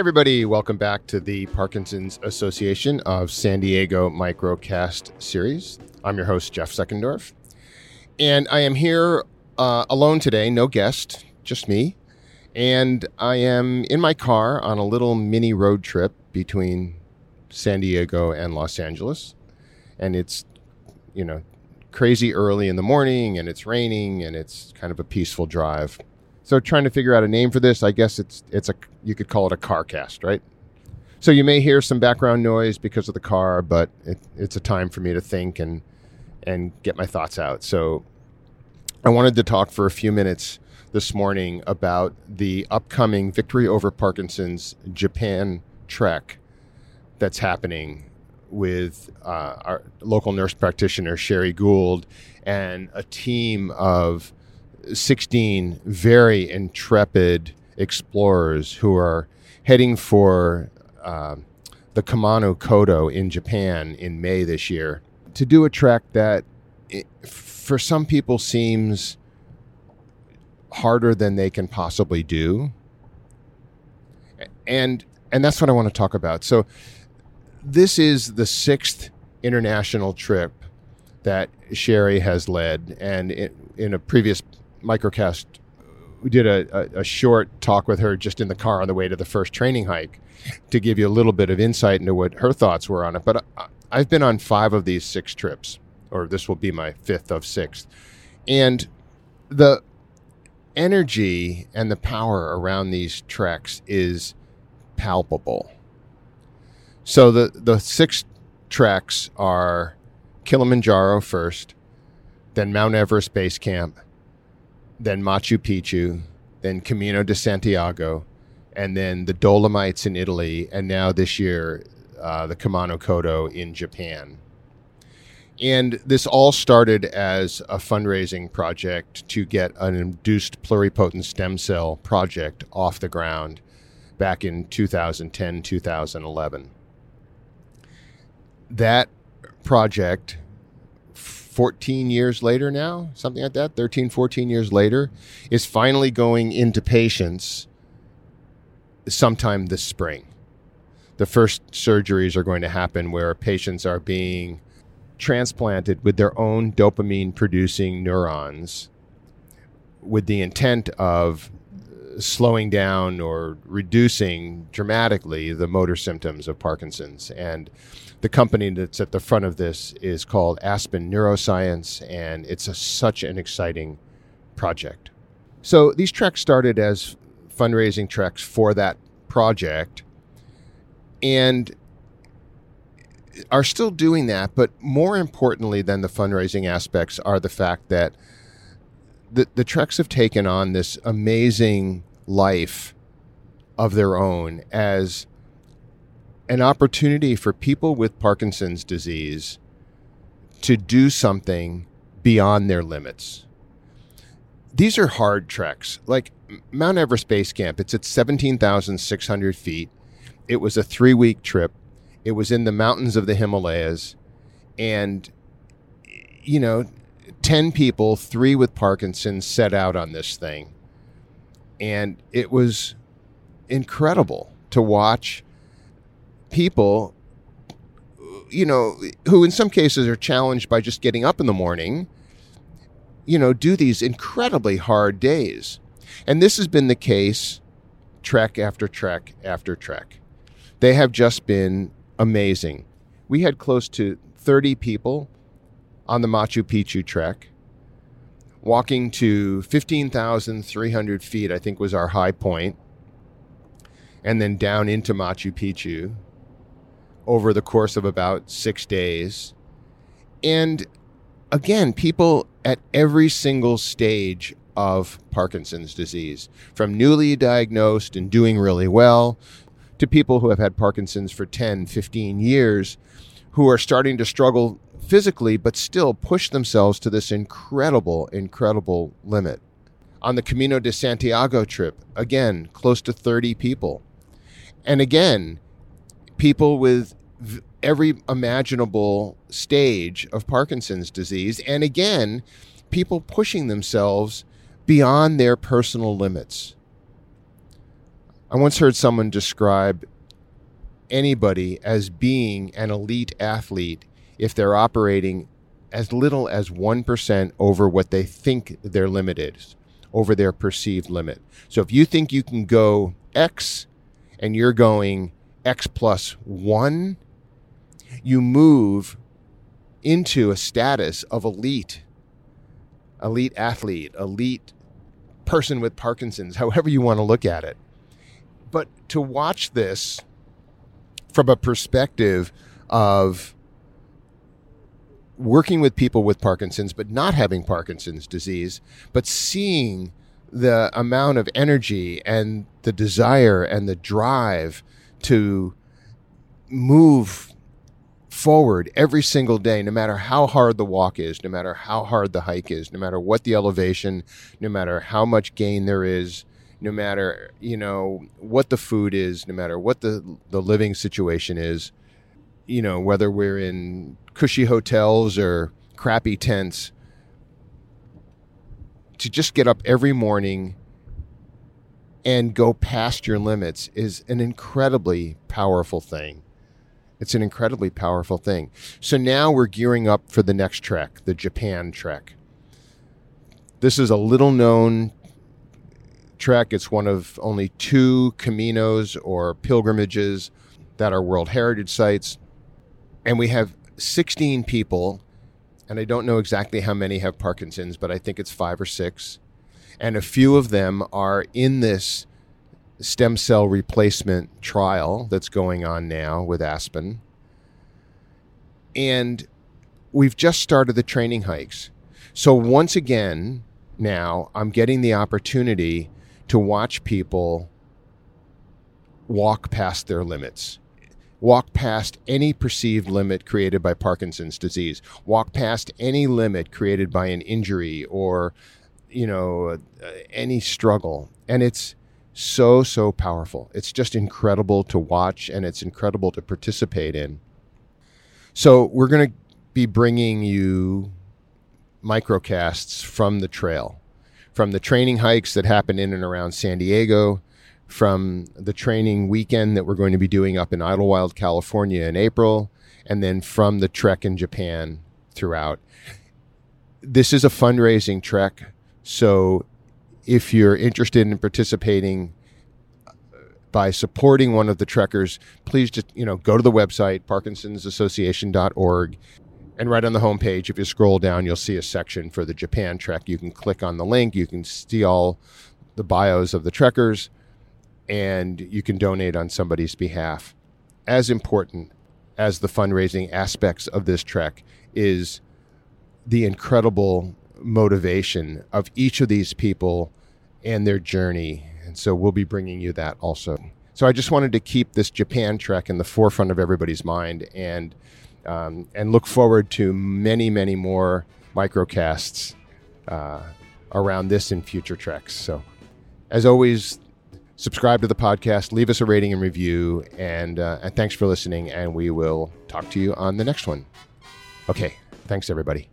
everybody, welcome back to the Parkinson's Association of San Diego Microcast series. I'm your host, Jeff Seckendorf, and I am here uh, alone today, no guest, just me. And I am in my car on a little mini road trip between San Diego and Los Angeles. And it's, you know, crazy early in the morning and it's raining and it's kind of a peaceful drive. So trying to figure out a name for this, I guess it's it's a you could call it a car cast, right? So you may hear some background noise because of the car, but it, it's a time for me to think and and get my thoughts out. So I wanted to talk for a few minutes this morning about the upcoming Victory Over Parkinson's Japan trek that's happening with uh, our local nurse practitioner, Sherry Gould, and a team of 16 very intrepid explorers who are heading for uh, the Kumano Kodo in Japan in May this year to do a trek that, for some people, seems harder than they can possibly do. And and that's what I want to talk about. So this is the sixth international trip that Sherry has led, and in a previous microcast, we did a, a, a, short talk with her just in the car on the way to the first training hike to give you a little bit of insight into what her thoughts were on it. But I, I've been on five of these six trips, or this will be my fifth of six, and the energy and the power around these treks is palpable. So the the six treks are Kilimanjaro first, then Mount Everest Base Camp, then Machu Picchu, then Camino de Santiago, and then the Dolomites in Italy, and now this year uh, the Kumano Kodo in Japan. And this all started as a fundraising project to get an induced pluripotent stem cell project off the ground back in 2010, 2011. That project 14 years later now, something like that, 13, 14 years later, is finally going into patients sometime this spring. The first surgeries are going to happen where patients are being transplanted with their own dopamine producing neurons with the intent of slowing down or reducing dramatically the motor symptoms of Parkinson's. And the company that's at the front of this is called Aspen Neuroscience, and it's a, such an exciting project. So these treks started as fundraising treks for that project and are still doing that. But more importantly than the fundraising aspects are the fact that the, the treks have taken on this amazing life of their own as an opportunity for people with Parkinson's disease to do something beyond their limits. These are hard treks. Like Mount Everest Base Camp, it's at 17,600 feet. It was a three week trip. It was in the mountains of the Himalayas. And, you know, 10 people, three with Parkinson's, set out on this thing. And it was incredible to watch people, you know, who in some cases are challenged by just getting up in the morning, you know, do these incredibly hard days. And this has been the case trek after trek after trek. They have just been amazing. We had close to 30 people on the Machu Picchu trek. Walking to 15,300 feet, I think was our high point, and then down into Machu Picchu over the course of about six days. And again, people at every single stage of Parkinson's disease, from newly diagnosed and doing really well to people who have had Parkinson's for 10, 15 years who are starting to struggle physically, but still push themselves to this incredible, incredible limit. On the Camino de Santiago trip, again, close to 30 people. And again, people with every imaginable stage of Parkinson's disease. And again, people pushing themselves beyond their personal limits. I once heard someone describe anybody as being an elite athlete if they're operating as little as 1% over what they think their limit is, over their perceived limit. So if you think you can go X and you're going X plus 1, you move into a status of elite, elite athlete, elite person with Parkinson's, however you want to look at it. But to watch this from a perspective of working with people with Parkinson's, but not having Parkinson's disease, but seeing the amount of energy and the desire and the drive to move forward every single day, no matter how hard the walk is, no matter how hard the hike is, no matter what the elevation, no matter how much gain there is, no matter you know what the food is, no matter what the the living situation is, you know whether we're in cushy hotels or crappy tents, to just get up every morning and go past your limits is an incredibly powerful thing. It's an incredibly powerful thing. So now we're gearing up for the next trek, the Japan trek. This is a little known trek. It's one of only two caminos or pilgrimages that are World Heritage Sites. And we have 16 people, and I don't know exactly how many have Parkinson's, but I think it's five or six. And a few of them are in this stem cell replacement trial that's going on now with Aspen. And we've just started the training hikes. So once again, now I'm getting the opportunity to watch people walk past their limits. Walk past any perceived limit created by Parkinson's disease. Walk past any limit created by an injury or, you know, any struggle. And it's so, so powerful. It's just incredible to watch and it's incredible to participate in. So, we're going to be bringing you microcasts from the trail, from the training hikes that happen in and around San Diego, from the training weekend that we're going to be doing up in Idyllwild, California in April, and then from the trek in Japan throughout. This is a fundraising trek. So if you're interested in participating uh, by supporting one of the trekkers, please just you know go to the website parkinsonsassociation.org and right on the homepage if you scroll down you'll see a section for the Japan trek. You can click on the link, you can see all the bios of the trekkers and you can donate on somebody's behalf. As important as the fundraising aspects of this trek is the incredible motivation of each of these people and their journey. And so we'll be bringing you that also. So I just wanted to keep this Japan trek in the forefront of everybody's mind and um, and look forward to many, many more microcasts uh, around this in future treks. So, as always, subscribe to the podcast, leave us a rating and review, and, uh, and thanks for listening. And we will talk to you on the next one. Okay, thanks, everybody.